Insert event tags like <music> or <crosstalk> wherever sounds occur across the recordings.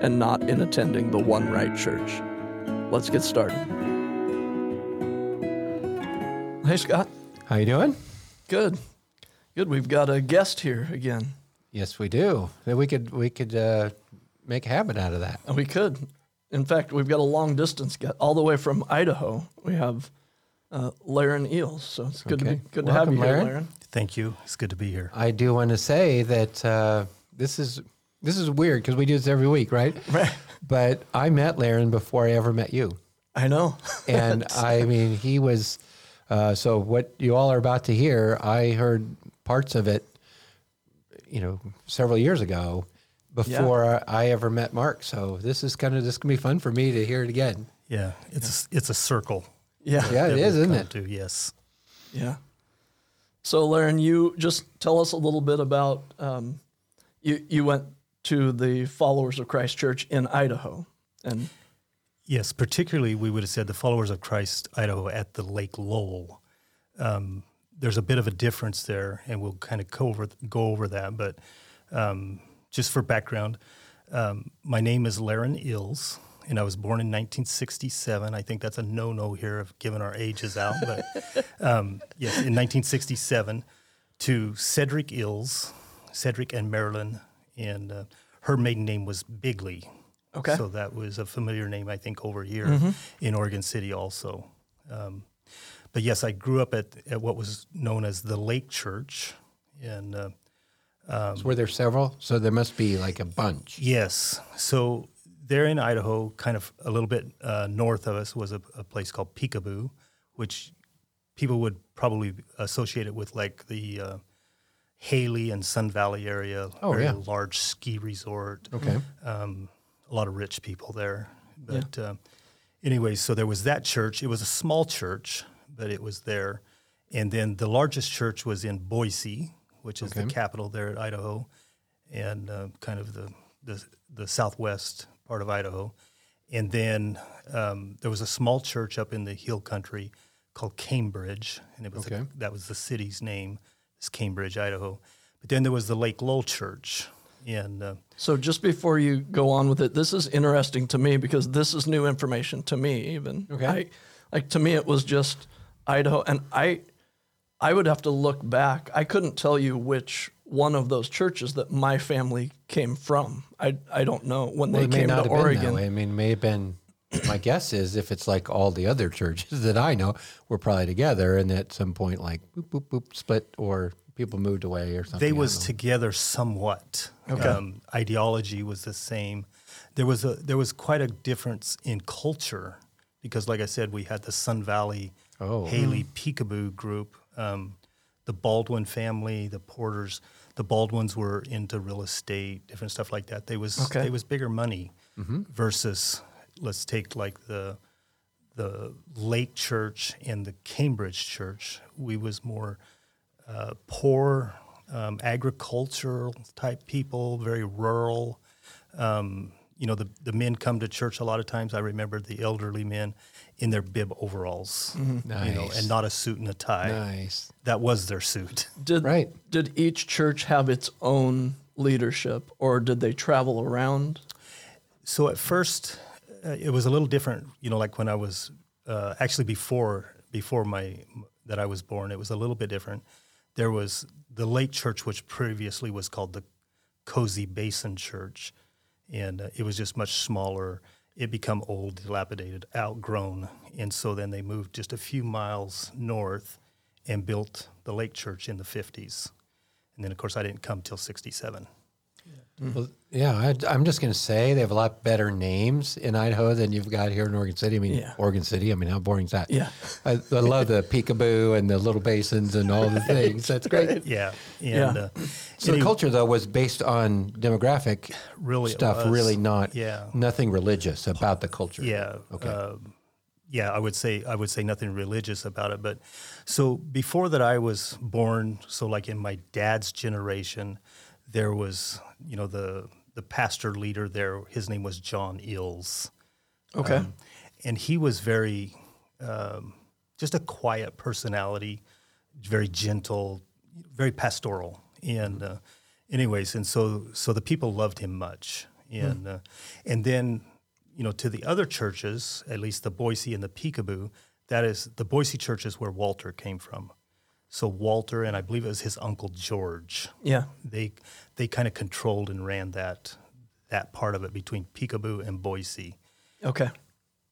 and not in attending the one right church. Let's get started. Hey Scott. How you doing? Good. Good. We've got a guest here again. Yes, we do. We could we could uh, make a habit out of that. We could. In fact, we've got a long distance get all the way from Idaho. We have uh, Laren Eells. So it's good Okay. to be good to have you here, Laren. Laren. Thank you. It's good to be here. I do want to say that uh, this is this is weird because we do this every week, right? <laughs> Right. But I met Laren before I ever met you, I know. <laughs> and I mean he was. Uh, so what you all are about to hear, I heard parts of it, you know, several years ago, before I ever met Mark. So this is kind of this gonna be fun for me to hear it again. Yeah, it's A, it's a circle. yeah. Yeah, it that is, we've isn't it? To, yes. Yeah. So, Laren, you just tell us a little bit about um, you. You went to the Followers of Christ Church in Idaho, and Yes, particularly we would have said the followers of Christ, Idaho, at the Lake Lowell. Um, there's a bit of a difference there, and we'll kind of go over go over that. But um, just for background, um, my name is Laren Eells, and I was born in 1967. I think that's a no-no here, of giving our ages out. But <laughs> um, yes, in 1967, to Cedric Eells, Cedric and Marilyn, and uh, her maiden name was Bigley. Okay. So that was a familiar name, I think, over here in Oregon City also. Um, but yes, I grew up at, at what was known as the Lake Church. And uh, So were there several? So there must be like a bunch. yes, so there in Idaho, kind of a little bit uh, north of us, was a, a place called Picabo, which people would probably associate it with like the uh, Hailey and Sun Valley area, Oh, very yeah. large ski resort. Okay. um, a lot of rich people there. But uh, anyway, so there was that church. It was a small church, but it was there. And then the largest church was in Boise, which is the capital there at Idaho, and uh, kind of the, the the southwest part of Idaho. And then um, there was a small church up in the hill country called Cambridge, and it was a- that was the city's name, is Cambridge, Idaho. But then there was the Lake Lowell Church, and uh, so just before you go on with it, this is interesting to me because this is new information to me. Even Okay. I, like to me, it was just Idaho, and I, I would have to look back. I couldn't tell you which one of those churches that my family came from. I, I don't know when Well, they it may came not to have been that Oregon. way. I mean, it may have been. My guess is if it's like all the other churches <laughs> that I know were probably together, and at some point, like boop boop boop, split, or people moved away or something. they was together somewhat. Um, ideology was the same. There was a there was quite a difference in culture because, like I said, we had the Sun Valley Oh. Hailey Picabo group, um, the Baldwin family, the Porters. The Baldwins were into real estate, different stuff like that. They was Okay. they was bigger money versus let's take like the the Lake Church and the Cambridge Church. We was more uh, poor, um, agricultural type people, very rural. Um, you know, the, the men come to church a lot of times. I remember the elderly men in their bib overalls, you know, and not a suit and a tie. nice. That was their suit. Did Right. did each church have its own leadership, or did they travel around? So at first, it was a little different. You know, like when I was uh, actually before before my that I was born, it was a little bit different. There was the Lake Church, which previously was called the Cozy Basin Church, and uh, it was just much smaller. It become old, dilapidated, outgrown, and so then they moved just a few miles north and built the Lake Church in the fifties. And then, of course, I didn't come till '67. Well, yeah, I, I'm just going to say they have a lot better names in Idaho than you've got here in Oregon City. I mean, Yeah. Oregon City. I mean, how boring is that? Yeah. I, I love the peekaboo and the little basins and all the things. That's great. <laughs> Yeah, Yeah. uh, So the culture though was based on demographic Really stuff, really not Yeah. nothing religious about the culture. Yeah. Okay. um, yeah, I would say I would say nothing religious about it, but so before that I was born, so like in my dad's generation, there was you know the the pastor leader there. His name was John Eells, Okay. Um, and he was very um, just a quiet personality, very gentle, very pastoral. And uh, anyways, and so so the people loved him much. And uh, and then you know to the other churches, at least the Boise and the Picabo, that is the Boise church is where Walter came from. So Walter and I believe it was his uncle George yeah. they they kind of controlled and ran that that part of it between Picabo and Boise. Okay.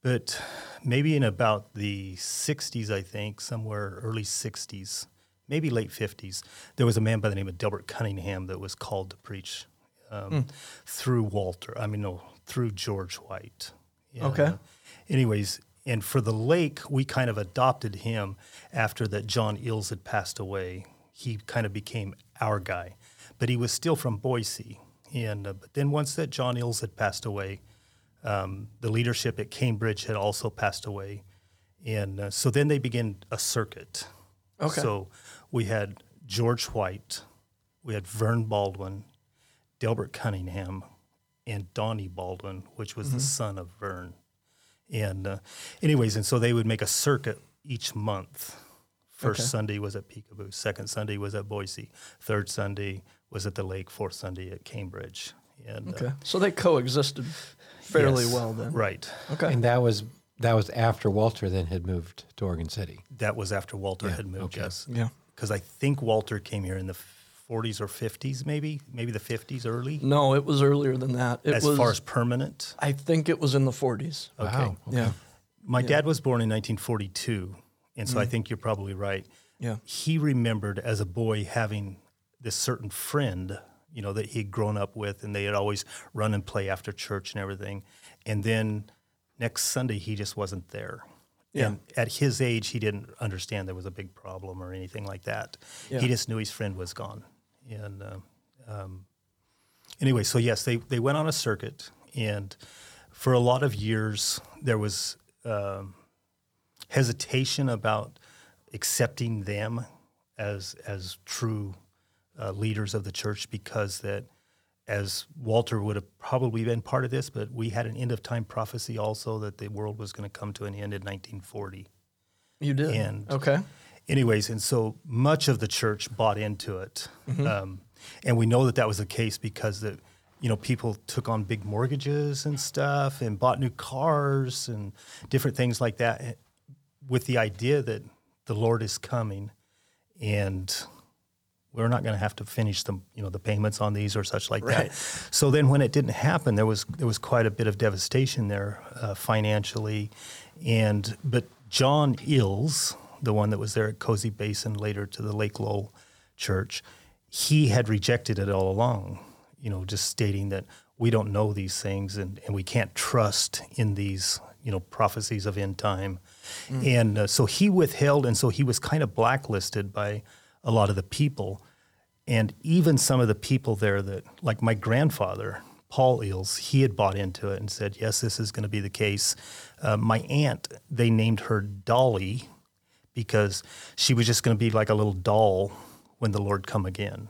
But maybe in about the 60s, I think, somewhere early 60s, maybe late 50s, there was a man by the name of Delbert Cunningham that was called to preach um, through Walter. I mean, no, through George White. And, Okay. anyways, and for the lake, we kind of adopted him after that John Eells had passed away. He kind of became our guy, but he was still from Boise. And uh, but then once that John Eells had passed away, um, the leadership at Cambridge had also passed away, and uh, so then they began a circuit. Okay. So we had George White, we had Vern Baldwin, Delbert Cunningham, and Donnie Baldwin, which was the son of Vern. And uh, anyways, and so they would make a circuit each month. First Okay. Sunday was at Picabo. Second Sunday was at Boise. Third Sunday was at the lake. Fourth Sunday at Cambridge. And, uh, Okay. So they coexisted fairly yes, well then. Right. Okay. And that was that was after Walter then had moved to Oregon City. That was after Walter Yeah, had moved. okay. Yes. Yeah. Because I think Walter came here in the 40s or 50s, maybe, maybe the 50s early. No, it was earlier than that. It as was. far as permanent. I think it was in the 40s. Okay. Wow. Yeah. My dad was born in 1942, and so I mm. think you're probably right. Yeah. He remembered as a boy having this certain friend, you know, that he'd grown up with, and they had always run and play after church and everything. And then next Sunday, he just wasn't there. Yeah. And at his age, he didn't understand there was a big problem or anything like that. Yeah. He just knew his friend was gone. And uh, um, anyway, so yes, they, they went on a circuit, and for a lot of years, there was um, hesitation about accepting them as as true uh, leaders of the church because that as Walter would have probably been part of this, but we had an end of time prophecy also that the world was going to come to an end in 1940. You did. And- okay. Anyways, and so much of the church bought into it, um, and we know that that was the case because that you know people took on big mortgages and stuff and bought new cars and different things like that, eh, with the idea that the Lord is coming, and we're not going to have to finish the you know the payments on these or such like Right. that. So then, when it didn't happen, there was there was quite a bit of devastation there uh, financially, and but John Eells, the one that was there at Cozy Basin, later to the Lake Lowell Church, he had rejected it all along. You know, just stating that we don't know these things and, and we can't trust in these you know prophecies of end time, and uh, so he withheld, and so he was kind of blacklisted by a lot of the people. And even some of the people there that, like my grandfather, Paul Eells, he had bought into it and said, yes, this is going to be the case. Uh, my aunt, they named her Dolly because she was just going to be like a little doll when the Lord come again.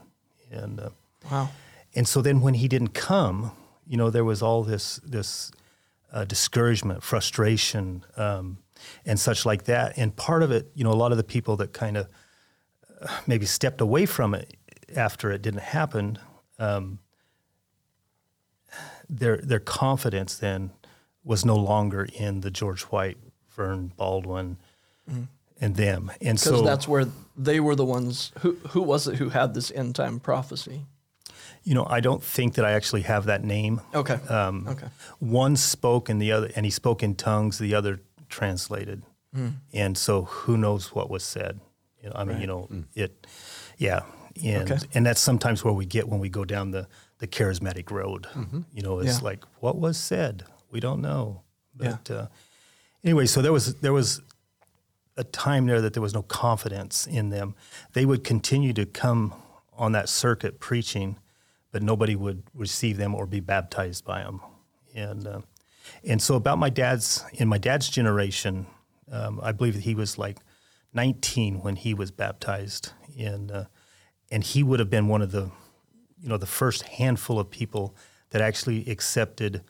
And, uh, Wow. and so then when he didn't come, you know, there was all this, this uh, discouragement, frustration, um, and such like that. And part of it, you know, a lot of the people that kind of maybe stepped away from it after it didn't happen, um, their their confidence then was no longer in the George White, Vern Baldwin, and them. And Because so that's where they were the ones. Who who was it who had this end time prophecy? you know, I don't think that I actually have that name. Okay. Um, okay. One spoke and the other, and he spoke in tongues. The other translated, and so who knows what was said? You know, I mean, you know, it, yeah, and Okay. and that's sometimes where we get when we go down the the charismatic road. You know, it's Yeah. like what was said, we don't know. Yeah. But uh, anyway, so there was there was a time there that there was no confidence in them. They would continue to come on that circuit preaching, but nobody would receive them or be baptized by them. And uh, and so about my dad's in my dad's generation, um, I believe that he was like 19 when he was baptized, and uh, and he would have been one of the you know the first handful of people that actually accepted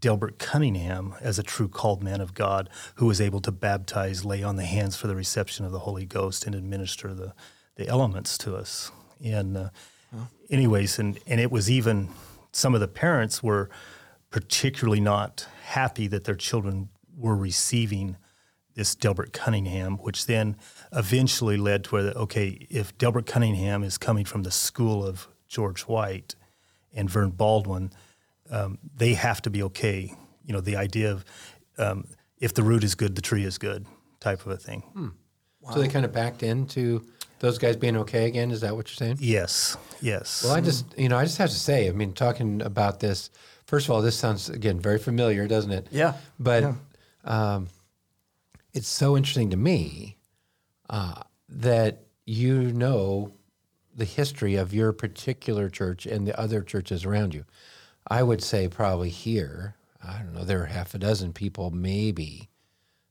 Delbert Cunningham as a true called man of God who was able to baptize, lay on the hands for the reception of the Holy Ghost, and administer the, the elements to us. And, uh, anyways, and, and it was even some of the parents were particularly not happy that their children were receiving this Delbert Cunningham, which then eventually led to where, okay, if Delbert Cunningham is coming from the school of George White and Vern Baldwin, um, they have to be okay. You know, the idea of um, if the root is good, the tree is good, type of a thing. So they kind of backed into those guys being okay again. Is that what you're saying? Yes, yes. Well, I just, you know, I just have to say, I mean, talking about this, first of all, this sounds, again, very familiar, doesn't it? Yeah. But Yeah. Um, it's so interesting to me uh, that you know the history of your particular church and the other churches around you. I would say probably here, I don't know, there are half a dozen people maybe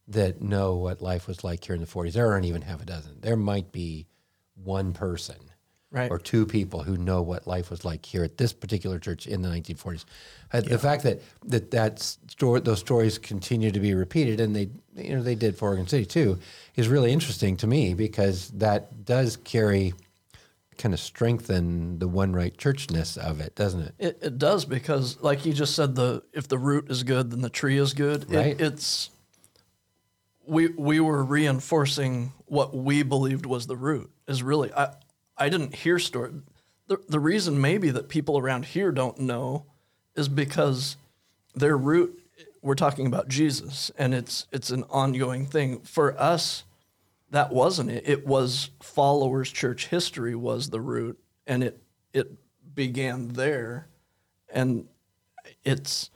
that know what life was like here in the 40s. There aren't even half a dozen. There might be one person Right. or two people who know what life was like here at this particular church in the 1940s. Uh, The fact that that that story, those stories continue to be repeated, and they you know they did for Oregon City too, is really interesting to me because that does carry kind of strengthen the one right churchness of it, doesn't it? It, it does because, like you just said, the if the root is good, then the tree is good. It- Right. it's we we were reinforcing what we believed was the root. Is really I I didn't hear story. The the reason maybe that people around here don't know is because their root. We're talking about Jesus, and it's it's an ongoing thing for us. That wasn't it. It was followers church history was the root, and it it began there, and it's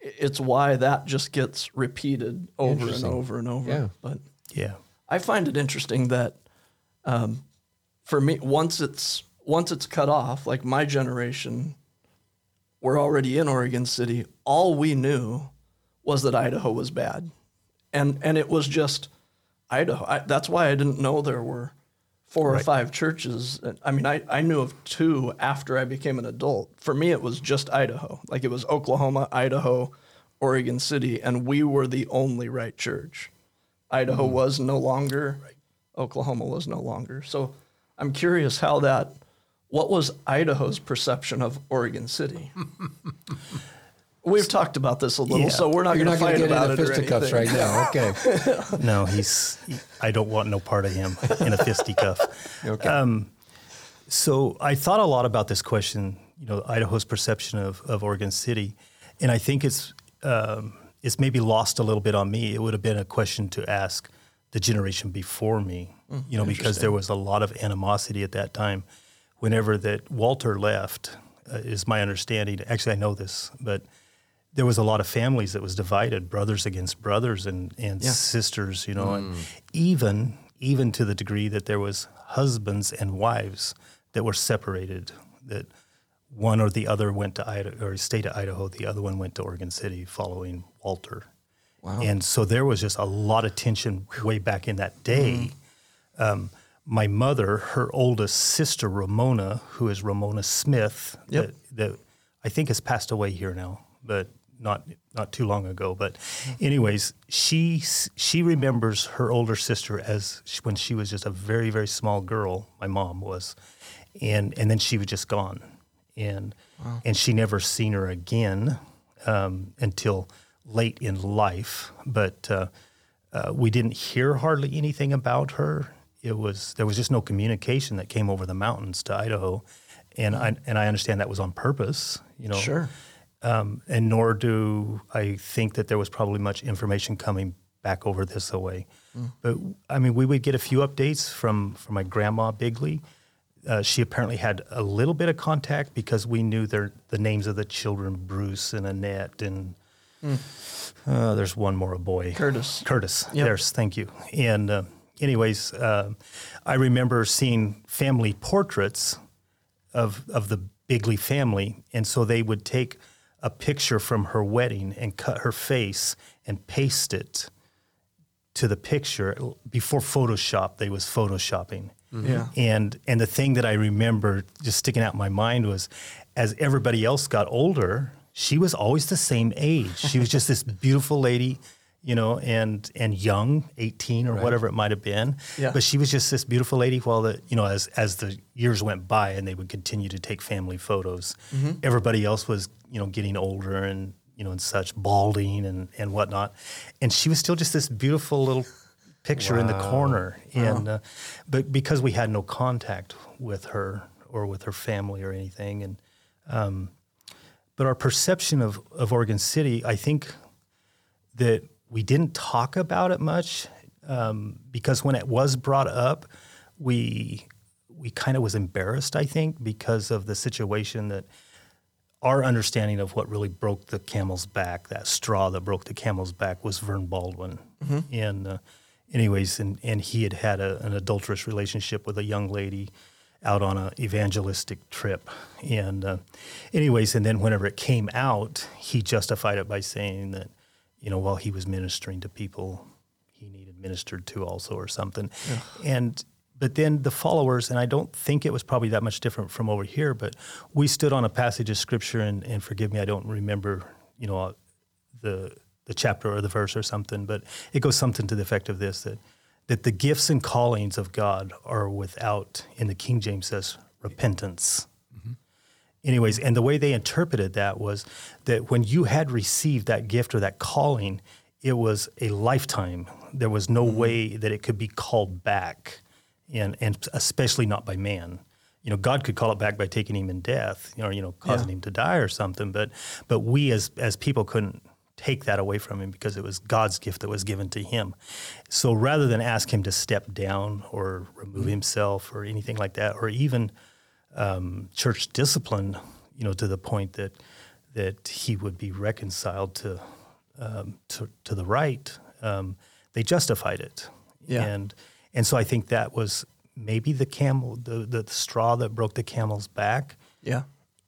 it's why that just gets repeated over and over and over. Yeah. But yeah. I find it interesting that um, for me, once it's once it's cut off, like my generation, we're already in Oregon City. All we knew was that Idaho was bad, and and it was just Idaho. I, that's why I didn't know there were four or five churches. I mean, I, I knew of two after I became an adult. For me, it was just Idaho. Like it was Oklahoma, Idaho, Oregon City, and we were the only right church. Idaho hmm. was no longer, Oklahoma was no longer. So I'm curious how that, what was Idaho's perception of Oregon City? <laughs> We've talked about this a little, Yeah. so we're not going to fight get about into it fisticuffs anything. right now. Okay. <laughs> No, he's. I don't want no part of him in a fisticuff. <laughs> Okay. Um, so I thought a lot about this question. You know, Idaho's perception of, of Oregon City, and I think it's um, it's maybe lost a little bit on me. It would have been a question to ask the generation before me. you know, because there was a lot of animosity at that time. Whenever that Walter left, uh, is my understanding. Actually, I know this, but there was a lot of families that was divided, brothers against brothers and, and sisters, you know, and even even to the degree that there was husbands and wives that were separated, that one or the other went to Idaho or stayed at Idaho, the other one went to Oregon City following Walter. Wow. And so there was just a lot of tension way back in that day. Um, my mother, her oldest sister Ramona, who is Ramona Smith, Yep. that, that I think has passed away here now, but not not too long ago. But, anyways, she she remembers her older sister as sh- when she was just a very very small girl. My mom was, and and then she was just gone, and and she never seen her again um, until late in life. But uh, uh, we didn't hear hardly anything about her. It was there was just no communication that came over the mountains to Idaho, and I and I understand that was on purpose. You know, Sure. Um, and nor do I think that there was probably much information coming back over this way. But I mean, we would get a few updates from from my grandma Bigley uh, she apparently had a little bit of contact because we knew their the names of the children, Bruce and Annette, and uh, there's one more, a boy, Curtis. Curtis. Yep. There's, thank you. And uh, anyways, uh, I remember seeing family portraits of of the Bigley family, and so they would take a picture from her wedding and cut her face and paste it to the picture before Photoshop. They was photoshopping. Mm-hmm. Yeah. And and the thing that I remember just sticking out in my mind was as everybody else got older, she was always the same age. She was just this beautiful lady, you know, and and young, 18 or whatever it might have been. Yeah. But she was just this beautiful lady while the you know, as as the years went by and they would continue to take family photos. Everybody else was, you know, getting older and you know, and such balding and, and whatnot. And she was still just this beautiful little picture in the corner. And uh, but because we had no contact with her or with her family or anything, and um, but our perception of of Oregon City, I think that we didn't talk about it much um, because when it was brought up, we we kind of was embarrassed. I think because of the situation that our understanding of what really broke the camel's back, that straw that broke the camel's back, was Vern Baldwin. And uh, anyways, and, and he had had a, an adulterous relationship with a young lady out on an evangelistic trip. And uh, anyways, and then whenever it came out, he justified it by saying that, you know, while he was ministering to people, he needed ministered to also or something. And but then the followers, and I don't think it was probably that much different from over here, but we stood on a passage of scripture, and, and forgive me, I don't remember, you know, the the chapter or the verse or something, but it goes something to the effect of this that that the gifts and callings of God are without, in the King James says, repentance. Anyways, and the way they interpreted that was that when you had received that gift or that calling, it was a lifetime. There was no mm-hmm. way that it could be called back, and and especially not by man. You know, God could call it back by taking him in death, or you know, causing Yeah. him to die or something. But but we as as people couldn't take that away from him because it was God's gift that was given to him. So rather than ask him to step down or remove mm-hmm. himself or anything like that, or even um, church discipline, you know, to the point that that he would be reconciled to um, to, to the right. Um, they justified it, Yeah. and and so I think that was maybe the camel, the, the straw that broke the camel's back, Yeah.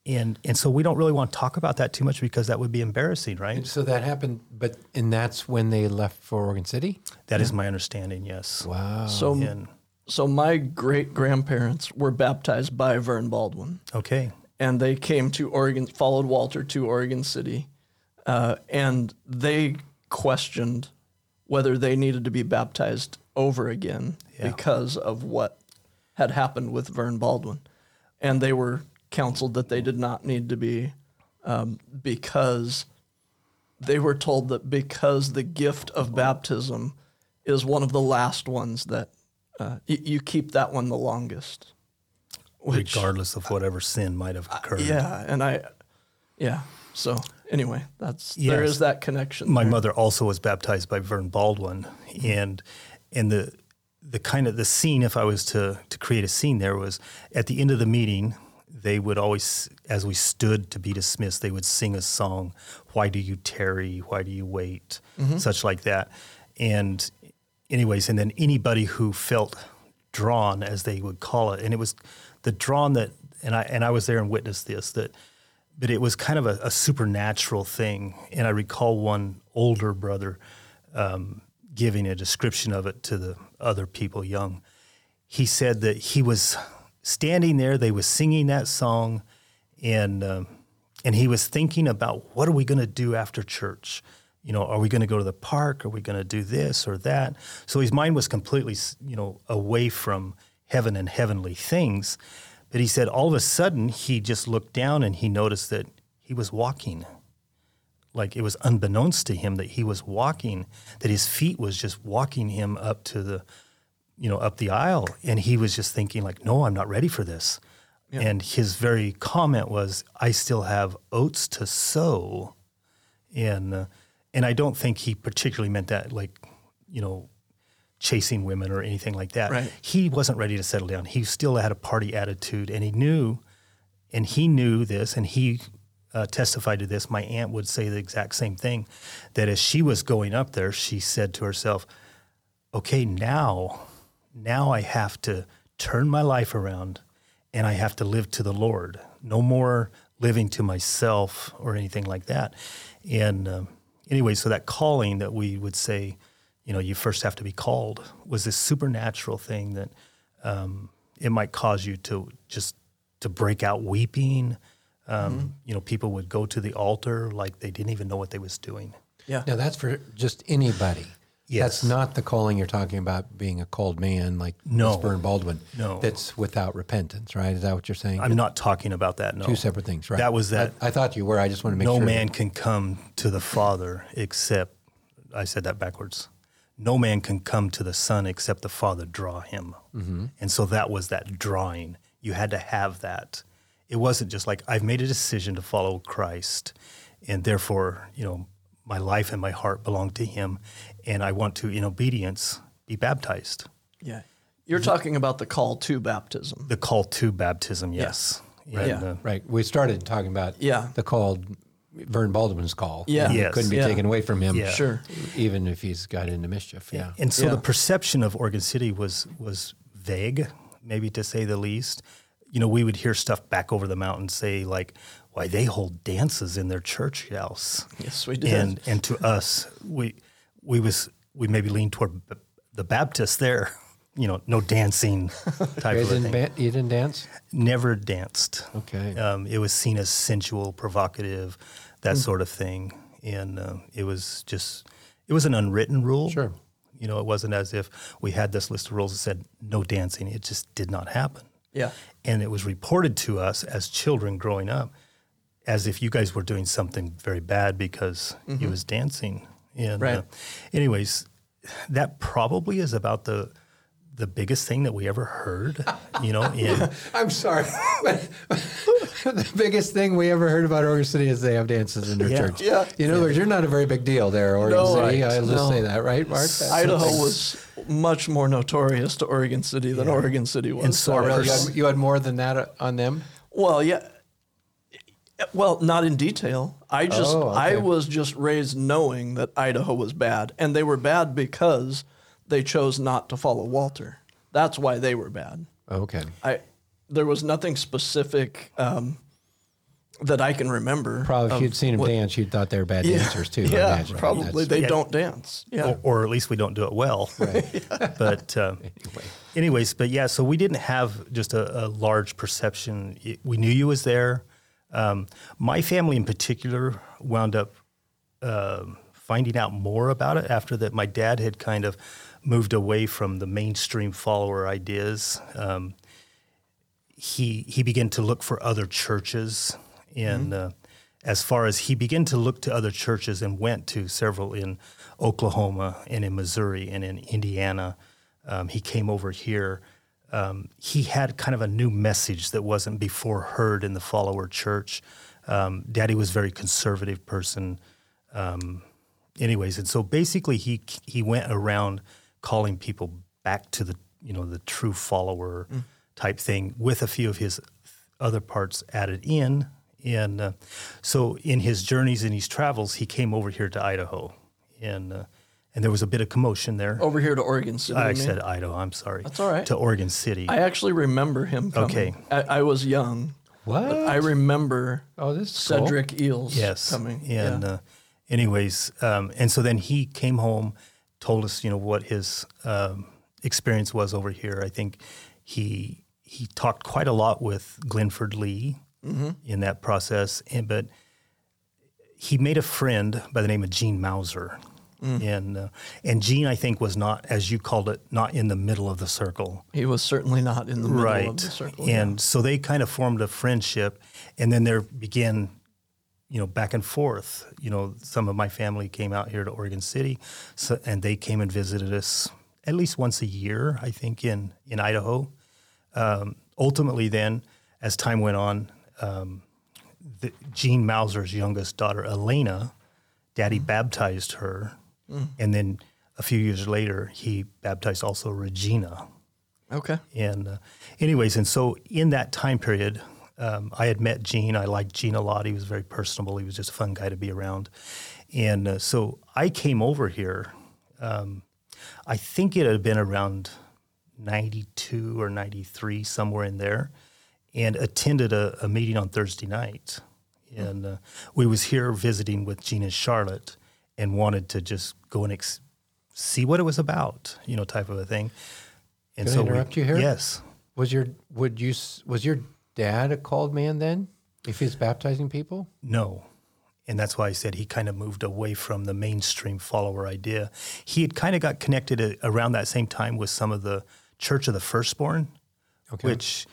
and and so we don't really want to talk about that too much because that would be embarrassing, right? So that happened, but and that's when they left for Oregon City. That is my understanding. Yes. Wow. So And so my great grandparents were baptized by Vern Baldwin. okay, and they came to Oregon, followed Walter to Oregon City, uh, and they questioned whether they needed to be baptized over again Yeah. because of what had happened with Vern Baldwin, and they were counseled that they did not need to be um, because they were told that because the gift of baptism is one of the last ones that uh, y- you keep that one the longest. Which, regardless of whatever uh, sin might have uh, occurred. yeah, and I, yeah. So anyway, that's there Yes. is that connection. my there. mother also was baptized by Vern Baldwin, mm-hmm. and and the the kind of the scene, if I was to to create a scene, there was at the end of the meeting, they would always, as we stood to be dismissed, they would sing a song, "Why do you tarry? Why do you wait?" Mm-hmm. Such like that, and anyways, and then anybody who felt drawn, as they would call it, and it was the drawn that, and I and I was there and witnessed this that but it was kind of a, a supernatural thing. And I recall one older brother um, giving a description of it to the other people young. He said that he was standing there, they was singing that song, and um, and he was thinking about what are we going to do after church? You know, are we going to go to the park? Are we going to do this or that? So his mind was completely, you know, away from heaven and heavenly things. But he said all of a sudden he just looked down and he noticed that he was walking. Like it was unbeknownst to him that he was walking, that his feet was just walking him up to the, you know, up the aisle. And he was just thinking like, no, I'm not ready for this. And his very comment was, I still have oats to sow. And, uh, and I don't think he particularly meant that like, you know, chasing women or anything like that. Right. He wasn't ready to settle down. He still had a party attitude, and he knew, and he knew this, and he uh, testified to this. My aunt would say the exact same thing, that as she was going up there, she said to herself, "Okay, now, now I have to turn my life around, and I have to live to the Lord. No more living to myself or anything like that." And um, anyway, so that calling that we would say, you know, you first have to be called was this supernatural thing that um, it might cause you to just to break out weeping. Um, You know, people would go to the altar like they didn't even know what they was doing. Yeah. Now that's for just anybody. Yes. That's not the calling you're talking about being a cold man like No. And Baldwin. No. That's without repentance, right? Is that what you're saying? I'm not talking about that. No, Two separate things, right? That was that. I, I thought you were. I just want to make no sure. No man can come to the Father except I said that backwards. No man can come to the Son except the Father draw him. Mm-hmm. And so that was that drawing. You had to have that. It wasn't just like I've made a decision to follow Christ, and therefore, you know, my life and my heart belong to Him, and I want to, in obedience, be baptized. Yeah. You're talking about the call to baptism. The call to baptism, yes. Right. Yeah. uh, Right. We started talking about Yeah. the called Vern Baldwin's call. Yeah. It Yes. couldn't be Yeah. taken away from him. Yeah. Sure. Even if he's got into mischief. Yeah. And so Yeah. the perception of Oregon City was was vague, maybe to say the least. You know, we would hear stuff back over the mountain say like, "Why they hold dances in their church house," Yes, we did. and and to us, we we was we maybe leaned toward b- the Baptists there. <laughs> You know, no dancing <laughs> type You of didn't, thing. ba- you didn't dance? Never danced. Okay. Um, it was seen as sensual, provocative, that Hmm. sort of thing, and uh, it was just it was an unwritten rule. Sure. You know, it wasn't as if we had this list of rules that said no dancing. It just did not happen. yeah. And it was reported to us as children growing up as if you guys were doing something very bad because he was dancing. And Right. uh, anyways, that probably is about the the biggest thing that we ever heard, you know, <laughs> in I'm sorry. <laughs> the biggest thing we ever heard about Oregon City is they have dances in their Yeah. church. Yeah. In other words, you're not a very big deal there, Oregon No, City. right. I'll just No. say that, right, Mark? That's Idaho something- was much more notorious to Oregon City than Oregon City was. And so our really? You had, you had more than that uh, on them? Well, yeah. Well, not in detail. I just Oh, okay. I was just raised knowing that Idaho was bad, and they were bad because they chose not to follow Walter. That's why they were bad. Okay. I there was nothing specific um, that I can remember. Probably if you'd seen them what- dance, you'd thought they were bad dancers too. Yeah, imagine. probably That's- they Yeah. don't dance. Yeah, or, or at least we don't do it well. <laughs> <laughs> but uh, anyways, but yeah, so we didn't have just a, a large perception. It- we knew you was there. Um, my family in particular wound up um finding out more about it after that. My dad had kind of moved away from the mainstream follower ideas. Um, he he began to look for other churches, and uh, as far as he began to look to other churches and went to several in Oklahoma and in Missouri and in Indiana, um, he came over here. Um, he had kind of a new message that wasn't before heard in the follower church. Um, Daddy was a very conservative person. Um, anyways, and so basically he he went around calling people back to the you know the true follower type thing with a few of his other parts added in. And uh, so in his journeys and his travels, he came over here to Idaho, and uh, and there was a bit of commotion there. over here to Oregon City. I you mean? said Idaho. I'm sorry. That's all right. To Oregon City. I actually remember him coming. Okay. I, I was young. What? But I remember oh, this is cool. Cedric Eells yes. coming. And yeah. uh, anyways, um, and so then he came home, told us, you know, what his um, experience was over here. I think he he talked quite a lot with Glenford Lee Mm-hmm. in that process, and but he made a friend by the name of Gene Mauser. Mm. And uh, and Gene, I think, was not, as you called it, not in the middle of the circle. he was certainly not in the middle right. of the circle. and so they kind of formed a friendship, and then there began, you know, back and forth. You know, some of my family came out here to Oregon City, so, and they came and visited us at least once a year, I think, in in Idaho. Um, ultimately, then, as time went on, um, the, Gene Mauser's youngest daughter, Elena, Daddy baptized her, and then a few years later, he baptized also Regina. Okay. And uh, anyways, and so in that time period, um, I had met Gene. I liked Gene a lot. He was very personable. He was just a fun guy to be around. And uh, so I came over here. Um, I think it had been around 92 or 93, somewhere in there, and attended a, a meeting on Thursday night. And uh, we was here visiting with Gene and Charlotte and wanted to just go and ex- see what it was about, you know, type of a thing. And Can I we- interrupt you here? Yes. Was your would you was your dad a called man then? If he's baptizing people? No. And that's why I said he kind of moved away from the mainstream follower idea. He had kind of got connected a- around that same time with some of the Church of the Firstborn, Okay. which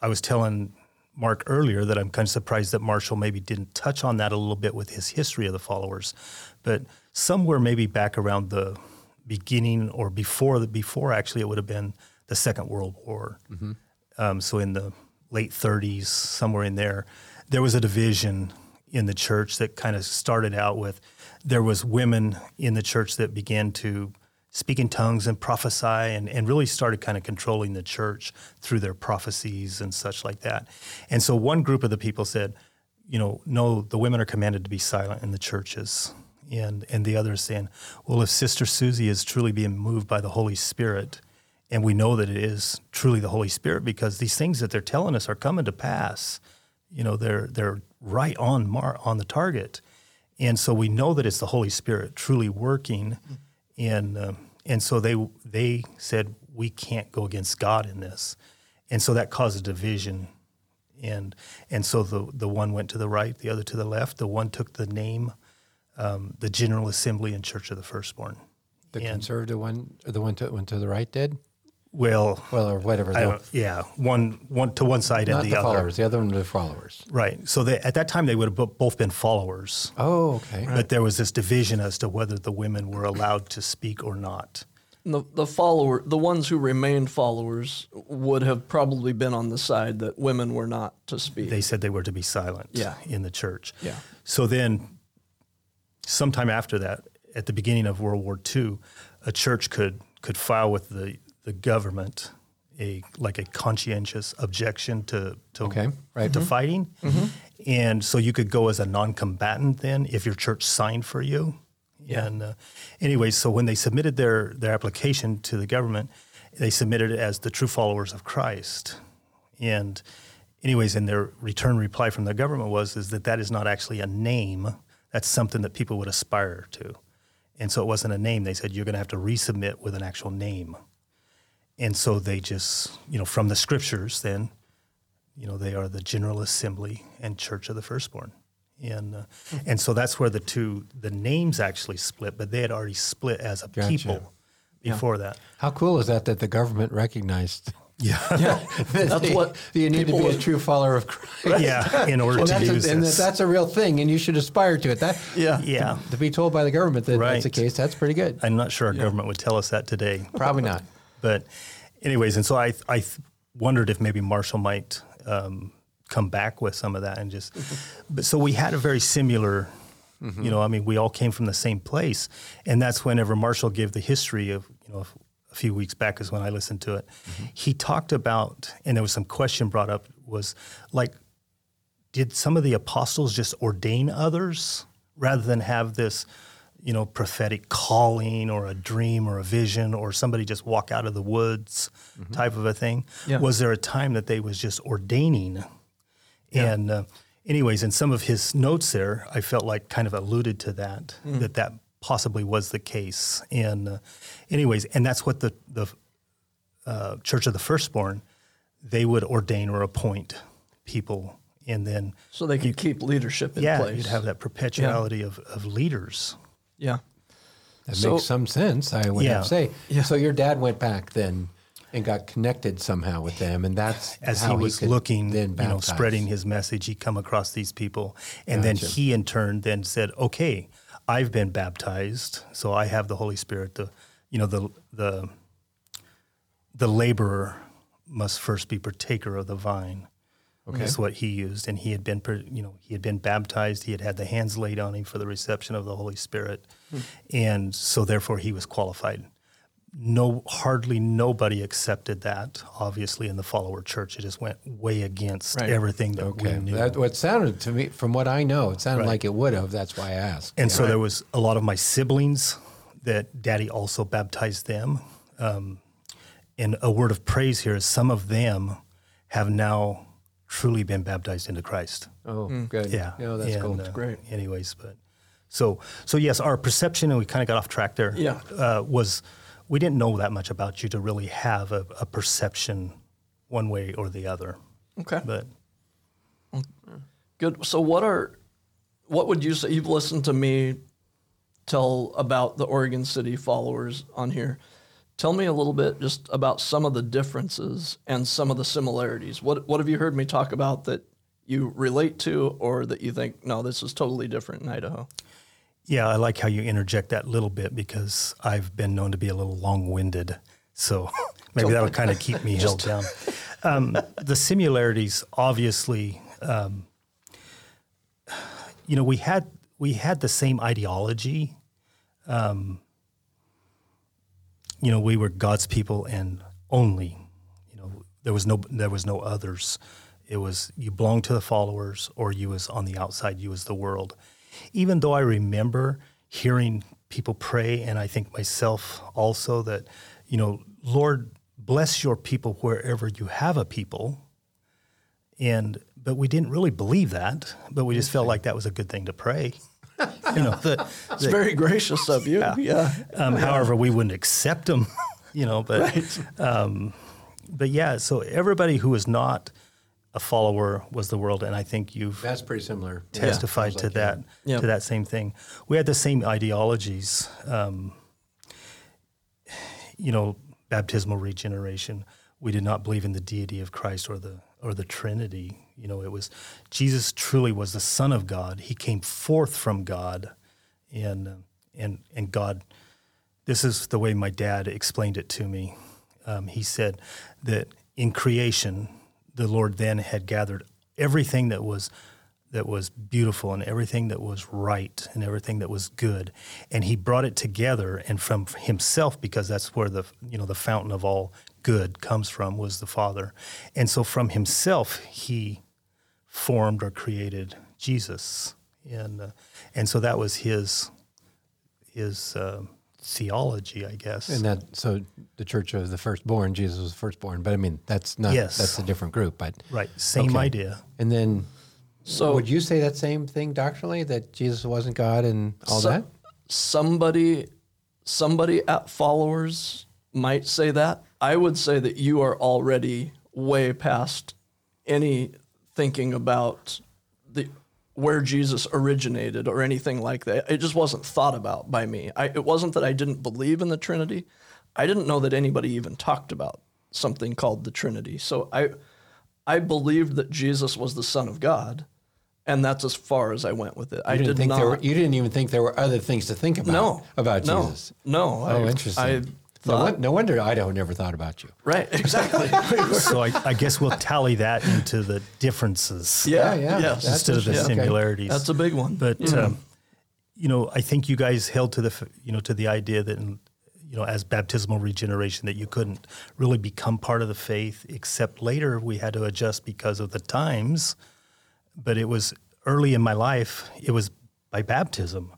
I was telling Mark earlier that I'm kind of surprised that Marshall maybe didn't touch on that a little bit with his history of the followers. But somewhere maybe back around the beginning or before the before actually it would have been the Second World War. Um, so in the late 30s, somewhere in there, there was a division in the church that kind of started out with there was women in the church that began to speak in tongues and prophesy and, and really started kind of controlling the church through their prophecies and such like that. And so one group of the people said, you know, no, the women are commanded to be silent in the churches. And and the others saying, well, if Sister Susie is truly being moved by the Holy Spirit, and we know that it is truly the Holy Spirit because these things that they're telling us are coming to pass. You know, they're they're right on mar- on the target, and so we know that it's the Holy Spirit truly working, and uh, and so they they said we can't go against God in this, and so that caused a division, and and so the the one went to the right, the other to the left. The one took the name, um, the General Assembly and Church of the Firstborn. The And- conservative one, or the one to went to the right did? Well, Well, or whatever. The- yeah, one one to one side not and the, the, other. followers. The other one, the followers. Right. So they, at that time, they would have both been followers, Oh, okay. but there was this division as to whether the women were allowed to speak or not. The the follower, the ones who remained followers, would have probably been on the side that women were not to speak. They said they were to be silent Yeah. in the church. Yeah. So then, sometime after that, at the beginning of World War II, a church could could file with the, the government a like a conscientious objection to to Okay, right. to Mhm. fighting, and so you could go as a non-combatant then if your church signed for you. And uh, anyway, so when they submitted their their application to the government, they submitted it as the true followers of Christ. And anyways, and their return reply from the government was is that that is not actually a name. That's something that people would aspire to. And so it wasn't a name. They said you're going to have to resubmit with an actual name. And so they just, you know, from the scriptures, then, you know, they are the General Assembly and Church of the Firstborn. And uh, and so that's where the two the names actually split, but they had already split as a Gotcha. people before that. How cool is that that the government recognized Yeah. <laughs> that That's what you need to be a true follower of Christ? yeah. In order <laughs> And to use a, and this. that that's a real thing, and you should aspire to it. That yeah. yeah. to be told by the government that that's the case, that's pretty good. I'm not sure our government would tell us that today. Probably not. <laughs> But, anyways, and so I I wondered if maybe Marshall might um, come back with some of that and just. but so we had a very similar, you know, I mean, we all came from the same place, and that's whenever Marshall gave the history of you know a few weeks back is when I listened to it. Mm-hmm. He talked about, and there was some question brought up was like did some of the apostles just ordain others rather than have this you know prophetic calling or a dream or a vision or somebody just walk out of the woods mm-hmm. type of a thing? Yeah. was there a time that they was just ordaining? And uh, anyways in some of his notes there i felt like kind of alluded to that mm-hmm. that that possibly was the case and uh, anyways and that's what the the uh, church of the firstborn they would ordain or appoint people and then So they could keep leadership in yeah place. you'd have that perpetuality of, of leaders yeah. That So- makes some sense, I would Yeah. say. Yeah. So your dad went back then and got connected somehow with them, and that's as how he was could looking, then you know, spreading his message, he come across these people, and then he in turn then said, "Okay, I've been baptized, so I have the Holy Spirit. The, you know, the the the laborer must first be partaker of the vine." Okay. That's what he used, and he had been, you know, he had been baptized. He had had the hands laid on him for the reception of the Holy Spirit, hmm. and so therefore he was qualified. No, hardly nobody accepted that. Obviously, in the follower church, it just went way against Right. everything that Okay. we knew. That, what sounded to me, from what I know, it sounded Right. like it would have. That's why I asked. And so there was a lot of my siblings that daddy also baptized them. Um, and a word of praise here is some of them have now truly been baptized into Christ. oh, good. Yeah. Yeah, that's And, cool. uh, great. Anyways, but so so yes, our perception, and we kind of got off track there. Yeah. uh, was we didn't know that much about you to really have a, a perception one way or the other. Okay. But Good. So what are what would you say you've listened to me tell about the Oregon City followers on here? Tell me a little bit just about some of the differences and some of the similarities. What what have you heard me talk about that you relate to or that you think no this is totally different in Idaho? Yeah, I like how you interject that little bit because I've been known to be a little long-winded. So <laughs> maybe that'll kind of <laughs> keep me held down. Um, the similarities, obviously, um, you know, we had we had the same ideology. Um, you know, we were God's people and only. You know, there was no there was no others. It was you belonged to the followers, or you was on the outside. You was the world. Even though I remember hearing people pray, and I think myself also that, you know, Lord bless your people wherever you have a people. And but we didn't really believe that, but we just felt like that was a good thing to pray. <laughs> you know, that, <laughs> It's very gracious of you. Yeah. um, However, we wouldn't accept them, <laughs> you know. But um, but yeah, so everybody who is not a follower was the world, and I think you've That's pretty similar. Testified sounds to like that Yeah. to that same thing. We had the same ideologies. Um, you know, baptismal regeneration. We did not believe in the deity of Christ or the or the Trinity. You know, it was Jesus truly was the Son of God. He came forth from God, and um, and and God. This is the way my dad explained it to me. Um, he said that in creation, the Lord then had gathered everything that was that was beautiful and everything that was right and everything that was good. And he brought it together and from himself because that's where the you know the fountain of all good comes from was the father. And so from himself he formed or created jesus. And uh, and so that was his his uh, theology i guess And that so the Church of the Firstborn, Jesus was the firstborn, but I mean that's not Yes. that's a different group. But right same Okay. idea and then So would you say that same thing doctrinally that Jesus wasn't God and all So- that? somebody somebody at followers might say that i would say that you are already way past any thinking about the where jesus originated or anything like that. It just wasn't thought about by me. I, it wasn't that i didn't believe in the trinity. I didn't know that anybody even talked about something called the trinity. So i i believed that jesus was the son of god and that's as far as i went with it. I didn't did think not there were, you didn't even think there were other things to think about no about no, Jesus. No. Oh, I, interesting. I thought won- no wonder Idaho never thought about you. right exactly. <laughs> so I, I guess we'll tally that into the differences yeah, Yeah, yeah. Yes. Instead of the Okay. similarities. That's a big one. But um, you know, I think you guys held to the you know to the idea that you know as baptismal regeneration that you couldn't really become part of the faith except later we had to adjust because of the times. But it was early in my life. It was by baptism.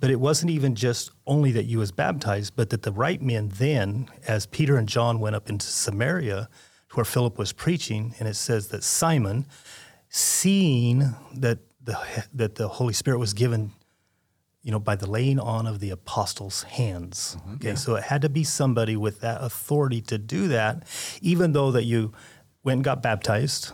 But it wasn't even just only that you was baptized, but that the right men then, as Peter and John went up into Samaria, where Philip was preaching, and it says that Simon, seeing that the that the Holy Spirit was given, you know, by the laying on of the apostles' hands. Mm-hmm. Okay, so it had to be somebody with that authority to do that, even though that you went and got baptized.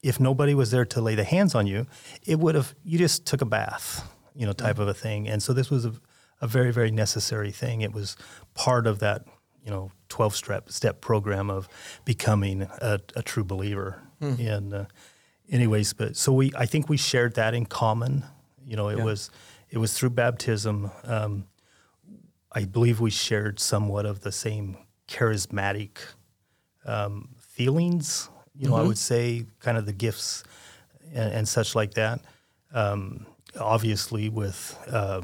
If nobody was there to lay the hands on you, it would have you just took a bath, you know, type of a thing. And so this was a, a very very necessary thing. It was part of that you know 12 step step program of becoming a, a true believer. And uh, anyways but so we i think we shared that in common. You know it was it was through baptism. Um, i believe we shared somewhat of the same charismatic um, feelings you know, I would say kind of the gifts and, and such like that. Um, obviously, with uh,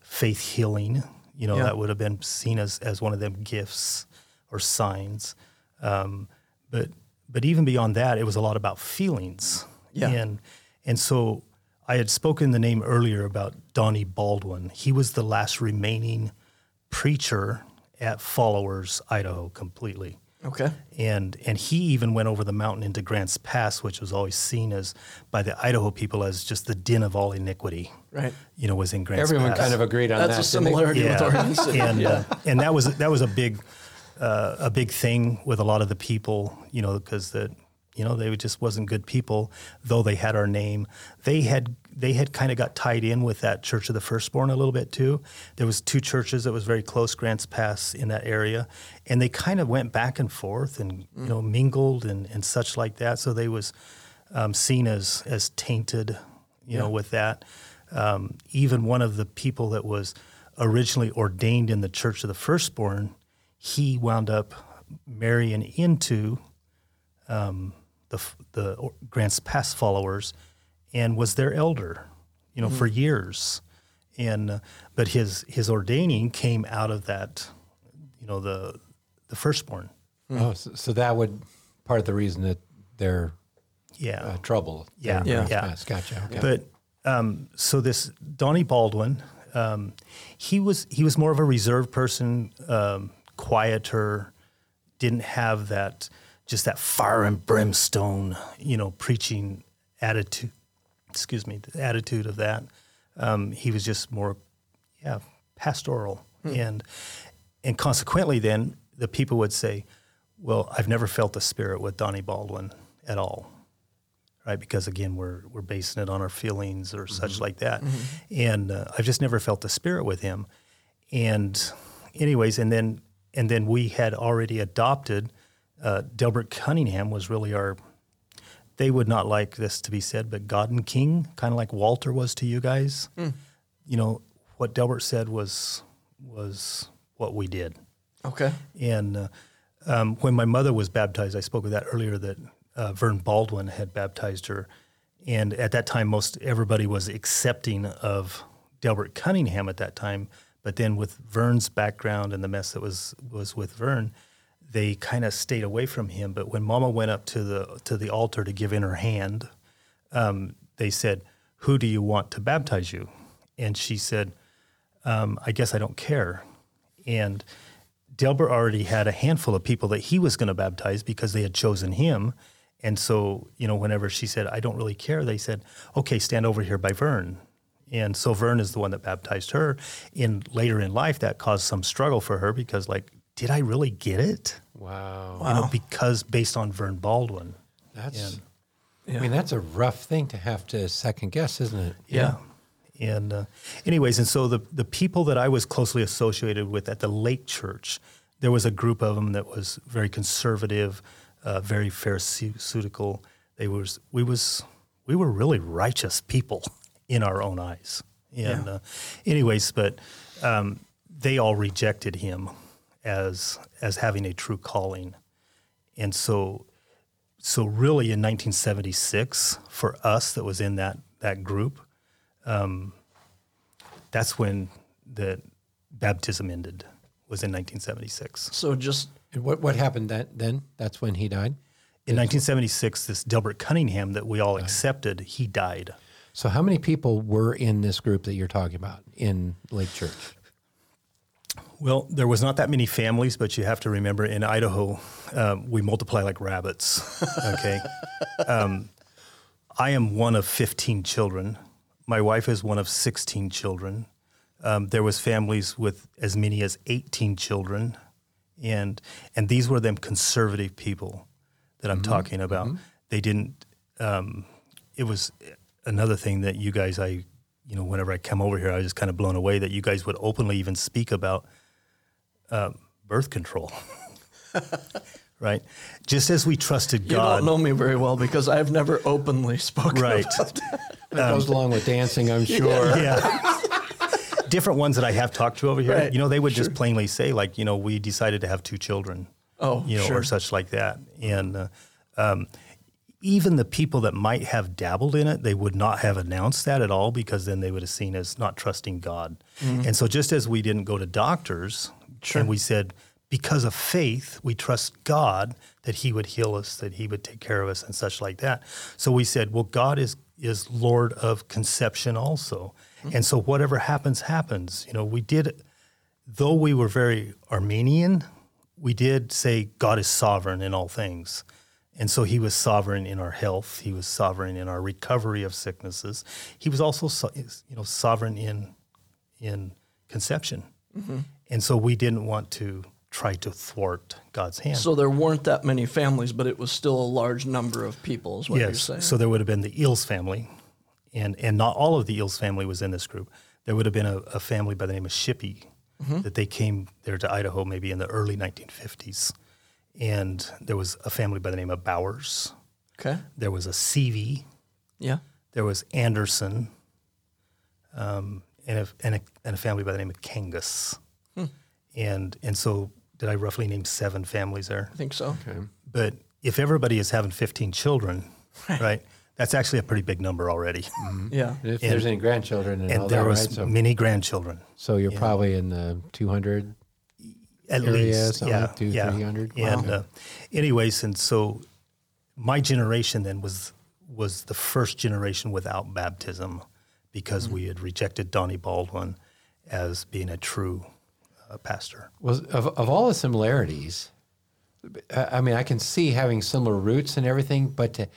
faith healing, you know, Yeah. that would have been seen as, as one of them gifts or signs. Um, but but even beyond that, it was a lot about feelings. Yeah. And and so I had spoken the name earlier about Donnie Baldwin. He was the last remaining preacher at Followers, Idaho, completely. Okay. And and he even went over the mountain into Grants Pass, which was always seen as by the Idaho people as just the din of all iniquity. Right. You know, was in Grants Pass. Everyone Pass. kind of agreed on That's that. a didn't similarity with yeah, Oregon City. and yeah. uh, and that was that was a big uh, a big thing with a lot of the people, you know, because that you know they just wasn't good people, though they had our name. They had they had kind of got tied in with that Church of the Firstborn a little bit too. There was two churches that was very close, Grants Pass in that area, and they kind of went back and forth and you know mingled and, and such like that. So they was um, seen as as tainted, you know, with that. Um, even one of the people that was originally ordained in the Church of the Firstborn, he wound up marrying into um, the the Grants Pass followers, and was their elder, you know, for years. And uh, but his his ordaining came out of that, you know, the the firstborn. Oh, so, so that would part of the reason that they're Yeah. uh, trouble. Yeah. there in Yeah. Grants Pass. Gotcha. Okay. But um, so this Donnie Baldwin, um, he was he was more of a reserved person, um, quieter, didn't have that just that fire and brimstone, you know, preaching attitude. Excuse me, the attitude of that. Um, he was just more, yeah, pastoral, and and consequently, then the people would say, "Well, I've never felt the spirit with Donnie Baldwin at all, right? Because again, we're we're basing it on our feelings or such like that, and uh, I've just never felt the spirit with him. And, anyways, and then and then we had already adopted. Uh, Delbert Cunningham was really our. They would not like this to be said, but God and King, kind of like Walter was to you guys. You know what Delbert said was was what we did. Okay. And uh, um, when my mother was baptized, I spoke of that earlier that uh, Vern Baldwin had baptized her. And at that time, most everybody was accepting of Delbert Cunningham at that time. But then with Vern's background and the mess that was was with Vern, they kind of stayed away from him. But when Mama went up to the to the altar to give in her hand, um, they said, "Who do you want to baptize you?" And she said, um, "I guess I don't care." And Delbert already had a handful of people that he was going to baptize because they had chosen him. And so, you know, whenever she said, I don't really care, they said, okay, stand over here by Vern. And so Vern is the one that baptized her. In later in life, that caused some struggle for her because, like, did I really get it? wow. You know, because based on Vern Baldwin. That's. Yeah. I mean, that's a rough thing to have to second guess, isn't it? Yeah. And uh, anyways, and so the the people that I was closely associated with at the Lake Church, there was a group of them that was very conservative, uh, very pharisaical. They was we was we were really righteous people <laughs> in our own eyes. And Yeah. uh, anyways, but um, they all rejected him as as having a true calling, and so so really in 1976 for us that was in that that group um, that's when the baptism ended was in 1976 So just what what happened that then? That's when he died. in 1976 this delbert cunningham that we all accepted he died So how many people were in this group that you're talking about in Lake Church? Well there was not that many families but you have to remember in idaho um, we multiply like rabbits okay? <laughs> Um, i am one of 15 children. My wife is one of 16 children. Um, there was families with as many as 18 children and and these were them conservative people that i'm talking about. They didn't um, it was another thing that you guys i you know whenever i come over here i was just kind of blown away that you guys would openly even speak about um, birth control <laughs> right just as we trusted God. you don't know me very well because I've never openly spoken right That goes along with dancing, I'm sure. <laughs> yeah. Different ones that I have talked to over here, Right, you know, they would just plainly say, like, you know, we decided to have two children, Oh, you know, sure. or such like that. And uh, um, even the people that might have dabbled in it, they would not have announced that at all because then they would have seen as not trusting God. And so, just as we didn't go to doctors, Sure. and we said, because of faith, we trust God that He would heal us, that He would take care of us, and such like that. So we said, well, God is is Lord of conception also, mm-hmm. and so whatever happens, happens. You know, we did, though we were very Arminian, we did say God is sovereign in all things. And so he was sovereign in our health. He was sovereign in our recovery of sicknesses. He was also, so- you know, sovereign in in conception. Mm-hmm. And so we didn't want to try to thwart God's hand. So there weren't that many families, but it was still a large number of people, is what you're yes. saying. So there would have been the Eells family, and and not all of the Eells family was in this group. There would have been a, a family by the name of Shippey that they came there to Idaho maybe in the early 1950s, and there was a family by the name of Bowers. okay. There was a Seavey. Yeah. There was Anderson, um, and, a, and, a, and a family by the name of Kangas. And and so did I roughly name seven families there? I think so. But if everybody is having 15 children, right, that's actually a pretty big number already. Yeah. If there's any grandchildren and, all and there that, was right? So, many grandchildren. so you're probably in the 200. At Area, least, yeah, like two, yeah. 300? And Wow. uh, anyways, and so my generation then was was the first generation without baptism because Mm-hmm. we had rejected Donnie Baldwin as being a true uh, pastor. Was of, of all the similarities, I I mean, I can see having similar roots and everything, but to,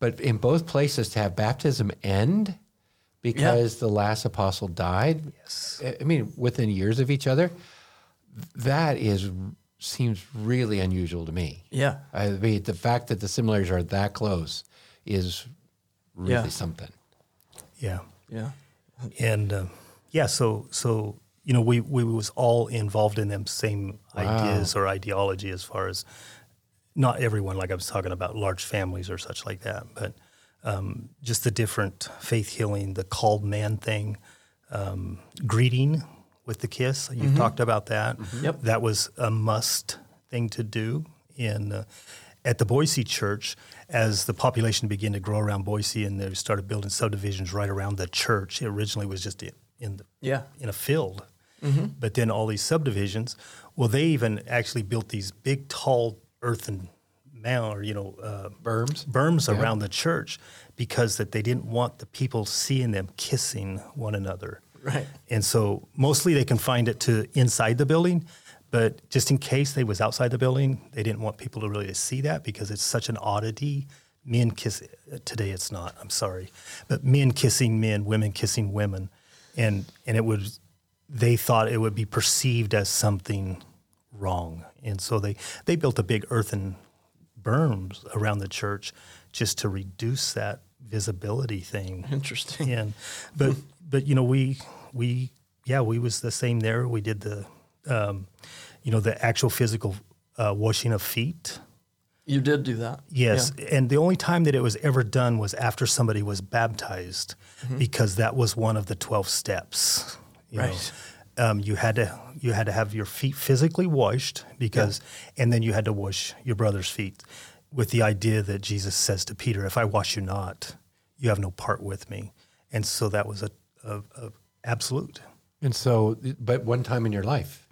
but in both places to have baptism end because the last apostle died. Yes. I- I mean, within years of each other, that is seems really unusual to me. Yeah. I mean, the fact that the similarities are that close is really Yeah. something. Yeah. Yeah. and uh, yeah, so so you know we we was all involved in them same ideas or ideology as far as not everyone like I was talking about large families or such like that, but um, just the different faith healing, the called man thing, um, greeting with the kiss. You talked about that. Yep. That was a must thing to do in uh, at the Boise church as the population began to grow around Boise and they started building subdivisions right around the church. It originally was just in, in the Yeah. in a field. But then all these subdivisions, well, they even actually built these big, tall earthen mound or you know uh, Berms? berms around the church because that they didn't want the people seeing them kissing one another. Right. And so mostly they confined it to inside the building, but just in case they was outside the building, they didn't want people to really see that because it's such an oddity. Men kiss today it's not. I'm sorry, but men kissing men, women kissing women, and and it would they thought it would be perceived as something wrong, and so they they built a big earthen berms around the church just to reduce that visibility thing. Interesting. and but but you know we we yeah we was the same there. We did the um, you know the actual physical uh, washing of feet. You did do that. yes. And the only time that it was ever done was after somebody was baptized because that was one of the 12 steps you Right. know. um, you had to you had to have your feet physically washed because and then you had to wash your brother's feet with the idea that Jesus says to Peter if I wash you not you have no part with me and so that was a, a, a absolute And so, but one time in your life,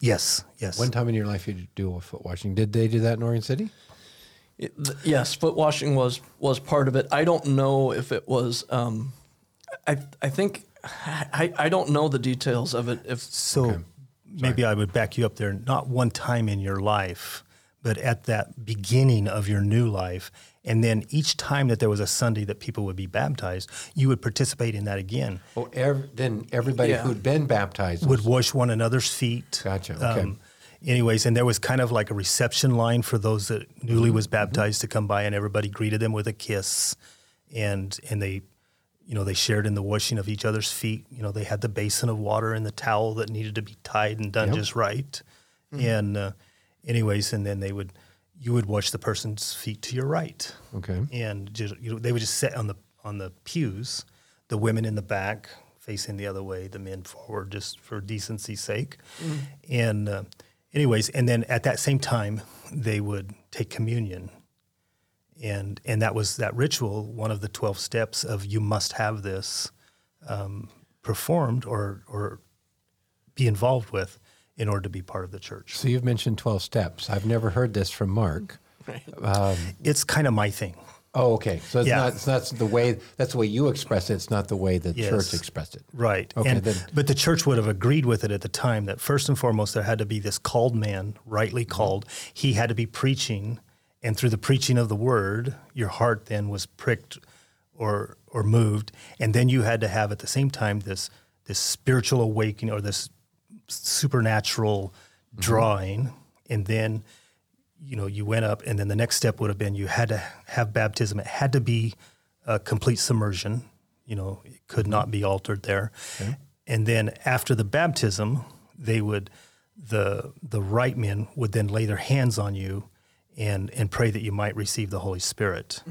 yes yes one time in your life you do a foot washing. Did they do that in Oregon City? It- th- yes, foot washing was was part of it. I don't know if it was. Um, I I think I, I don't know the details of it. If So maybe I would back you up there. Not one time in your life, but at that beginning of your new life. And then each time that there was a Sunday that people would be baptized, you would participate in that again. Oh, ev- then everybody Yeah. who'd been baptized Would wash one another's feet. Um, Gotcha, okay. anyways, and there was kind of like a reception line for those that newly was baptized to come by, and everybody greeted them with a kiss, and and they, you know, they shared in the washing of each other's feet. You know, they had the basin of water and the towel that needed to be tied and done Yep. just right, and uh, anyways, and then they would, you would wash the person's feet to your right, Okay. and just you know they would just sit on the on the pews, the women in the back facing the other way, the men forward, just for decency's sake. And uh, anyways, and then at that same time, they would take communion, and and that was that ritual, one of the twelve steps of you must have this um, performed or or be involved with in order to be part of the church. So you've mentioned 12 steps. I've never heard this from Mark. It's kind of my thing. Oh, okay. So it's Yeah. not it's not the way that's the way you express it. It's not the way the Yes. church expressed it. Right. Okay, And, then- but the church would have agreed with it at the time that first and foremost there had to be this called man, rightly Mm-hmm. called. He had to be preaching, and through the preaching of the word, your heart then was pricked or or moved, and then you had to have at the same time this this spiritual awakening or this supernatural Mm-hmm. drawing, and then you know you went up, and then the next step would have been you had to have baptism. It had to be a complete submersion. You know, it could not be altered there. And then after the baptism, they would the the right men would then lay their hands on you and and pray that you might receive the Holy Spirit.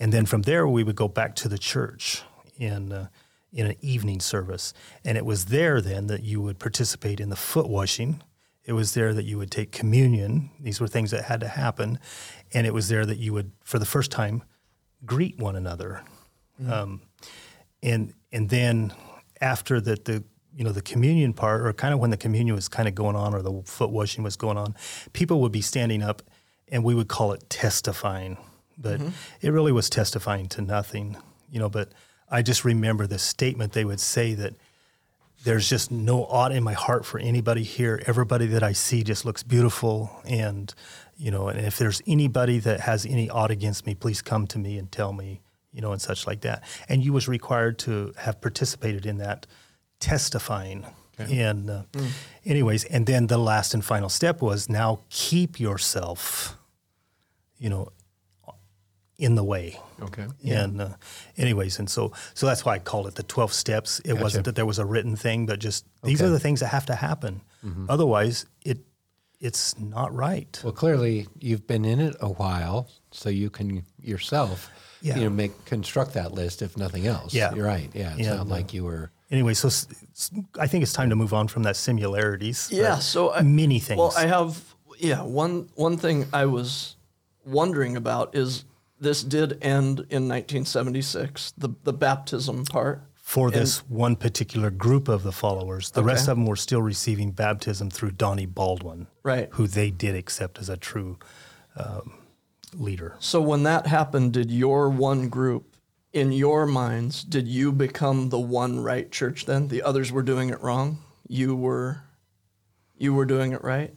And then from there we would go back to the church in uh, in an evening service, and it was there then that you would participate in the foot washing. It was there that you would take communion. These were things that had to happen, and it was there that you would, for the first time, greet one another. Um, and and then after that the you know the communion part or kind of when the communion was kind of going on or the foot washing was going on people would be standing up and we would call it testifying but it really was testifying to nothing you know but i just remember the statement they would say that there's just no ought in my heart for anybody here. Everybody that I see just looks beautiful, and you know, and if there's anybody that has any ought against me, please come to me and tell me, you know, and such like that. And you was required to have participated in that testifying. And uh, anyways, and then the last and final step was now keep yourself, you know, in the way. Okay. And uh, anyways, and so so that's why I called it the twelve steps. It wasn't that there was a written thing, but just these Okay. are the things that have to happen. Otherwise, it it's not right. Well, clearly you've been in it a while, so you can yourself, Yeah. you know, make construct that list if nothing else. Yeah. you're right. Yeah, it's Yeah, not no. like you were. Anyway, so I think it's time to move on from that similarities. Yeah, so I, many things. Well, I have yeah one one thing I was wondering about is this did end in 1976 the the baptism part. for this one particular group of the followers, the rest of them were still receiving baptism through Donnie Baldwin, Right. Who they did accept as a true um, leader. So when that happened, did your one group in your minds did you become the one right church then? The others were doing it wrong. You were you were doing it right.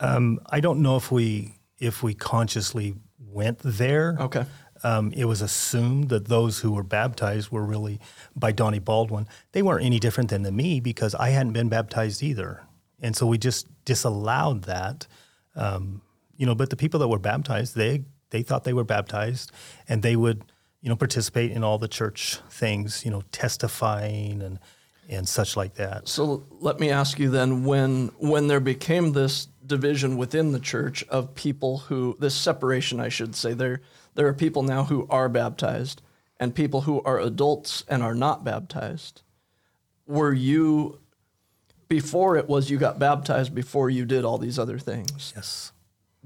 Um, I don't know if we if we consciously went there. Okay. Um, it was assumed that those who were baptized were really by Donnie Baldwin. They weren't any different than me because I hadn't been baptized either, and so we just disallowed that. Um, you know, but the people that were baptized, they they thought they were baptized, and they would you know participate in all the church things, you know, testifying and and such like that. So let me ask you then when when there became this division within the church of people who this separation I should say there there are people now who are baptized and people who are adults and are not baptized. Were you before it was you got baptized before you did all these other things? Yes.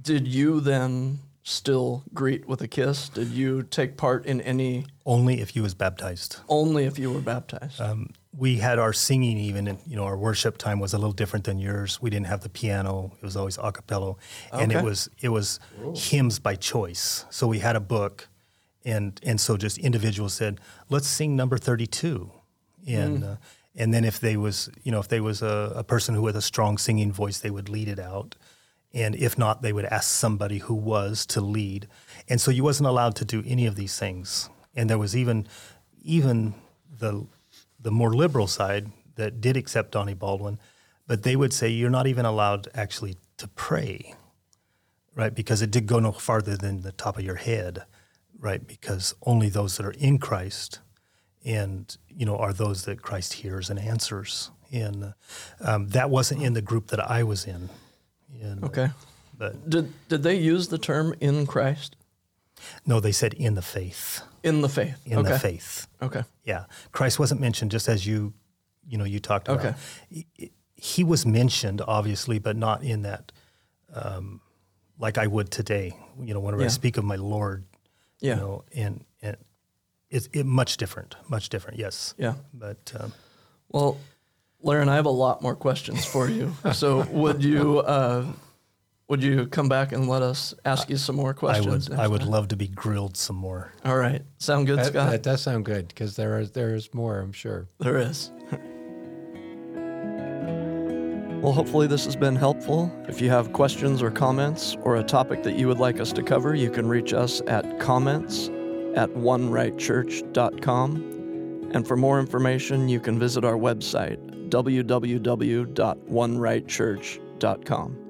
Did you then still greet with a kiss? Did you take part in any Only if you was baptized. only if you were baptized? Um, we had our singing even, and you know, our worship time was a little different than yours. We didn't have the piano; it was always a cappella, and it was it was hymns by choice. So we had a book, and and so just individuals said, "Let's sing number thirty-two," and uh, and then if they was you know if they was a, a person who had a strong singing voice, they would lead it out. And if not, they would ask somebody who was to lead. And so you wasn't allowed to do any of these things. And there was even even the the more liberal side that did accept Donnie Baldwin, but they would say you're not even allowed actually to pray, right? Because it did go no farther than the top of your head, right? Because only those that are in Christ and you know are those that Christ hears and answers. And um, that wasn't in the group that I was in. And, okay. but Did did they use the term in Christ? No, they said in the faith, In the faith. in okay. the faith. Okay. Yeah, Christ wasn't mentioned just as you, you know, you talked about. Okay. He, was mentioned obviously, but not in that, um, like I would today. You know, whenever I speak of my Lord, Yeah. you know, and and it's it much different, much different. Yes, Yeah. but um, Well, Laren, I have a lot more questions for you. <laughs> so would you uh, would you come back and let us ask you some more questions? I questions? would I would time? love to be grilled some more. All right. Sound good, That, Scott? that does sound good because there is there is more, I'm sure. There is. well, hopefully, this has been helpful. If you have questions or comments or a topic that you would like us to cover, you can reach us at comments at onerightchurch.com. And for more information, you can visit our website, www.onerightchurch.com.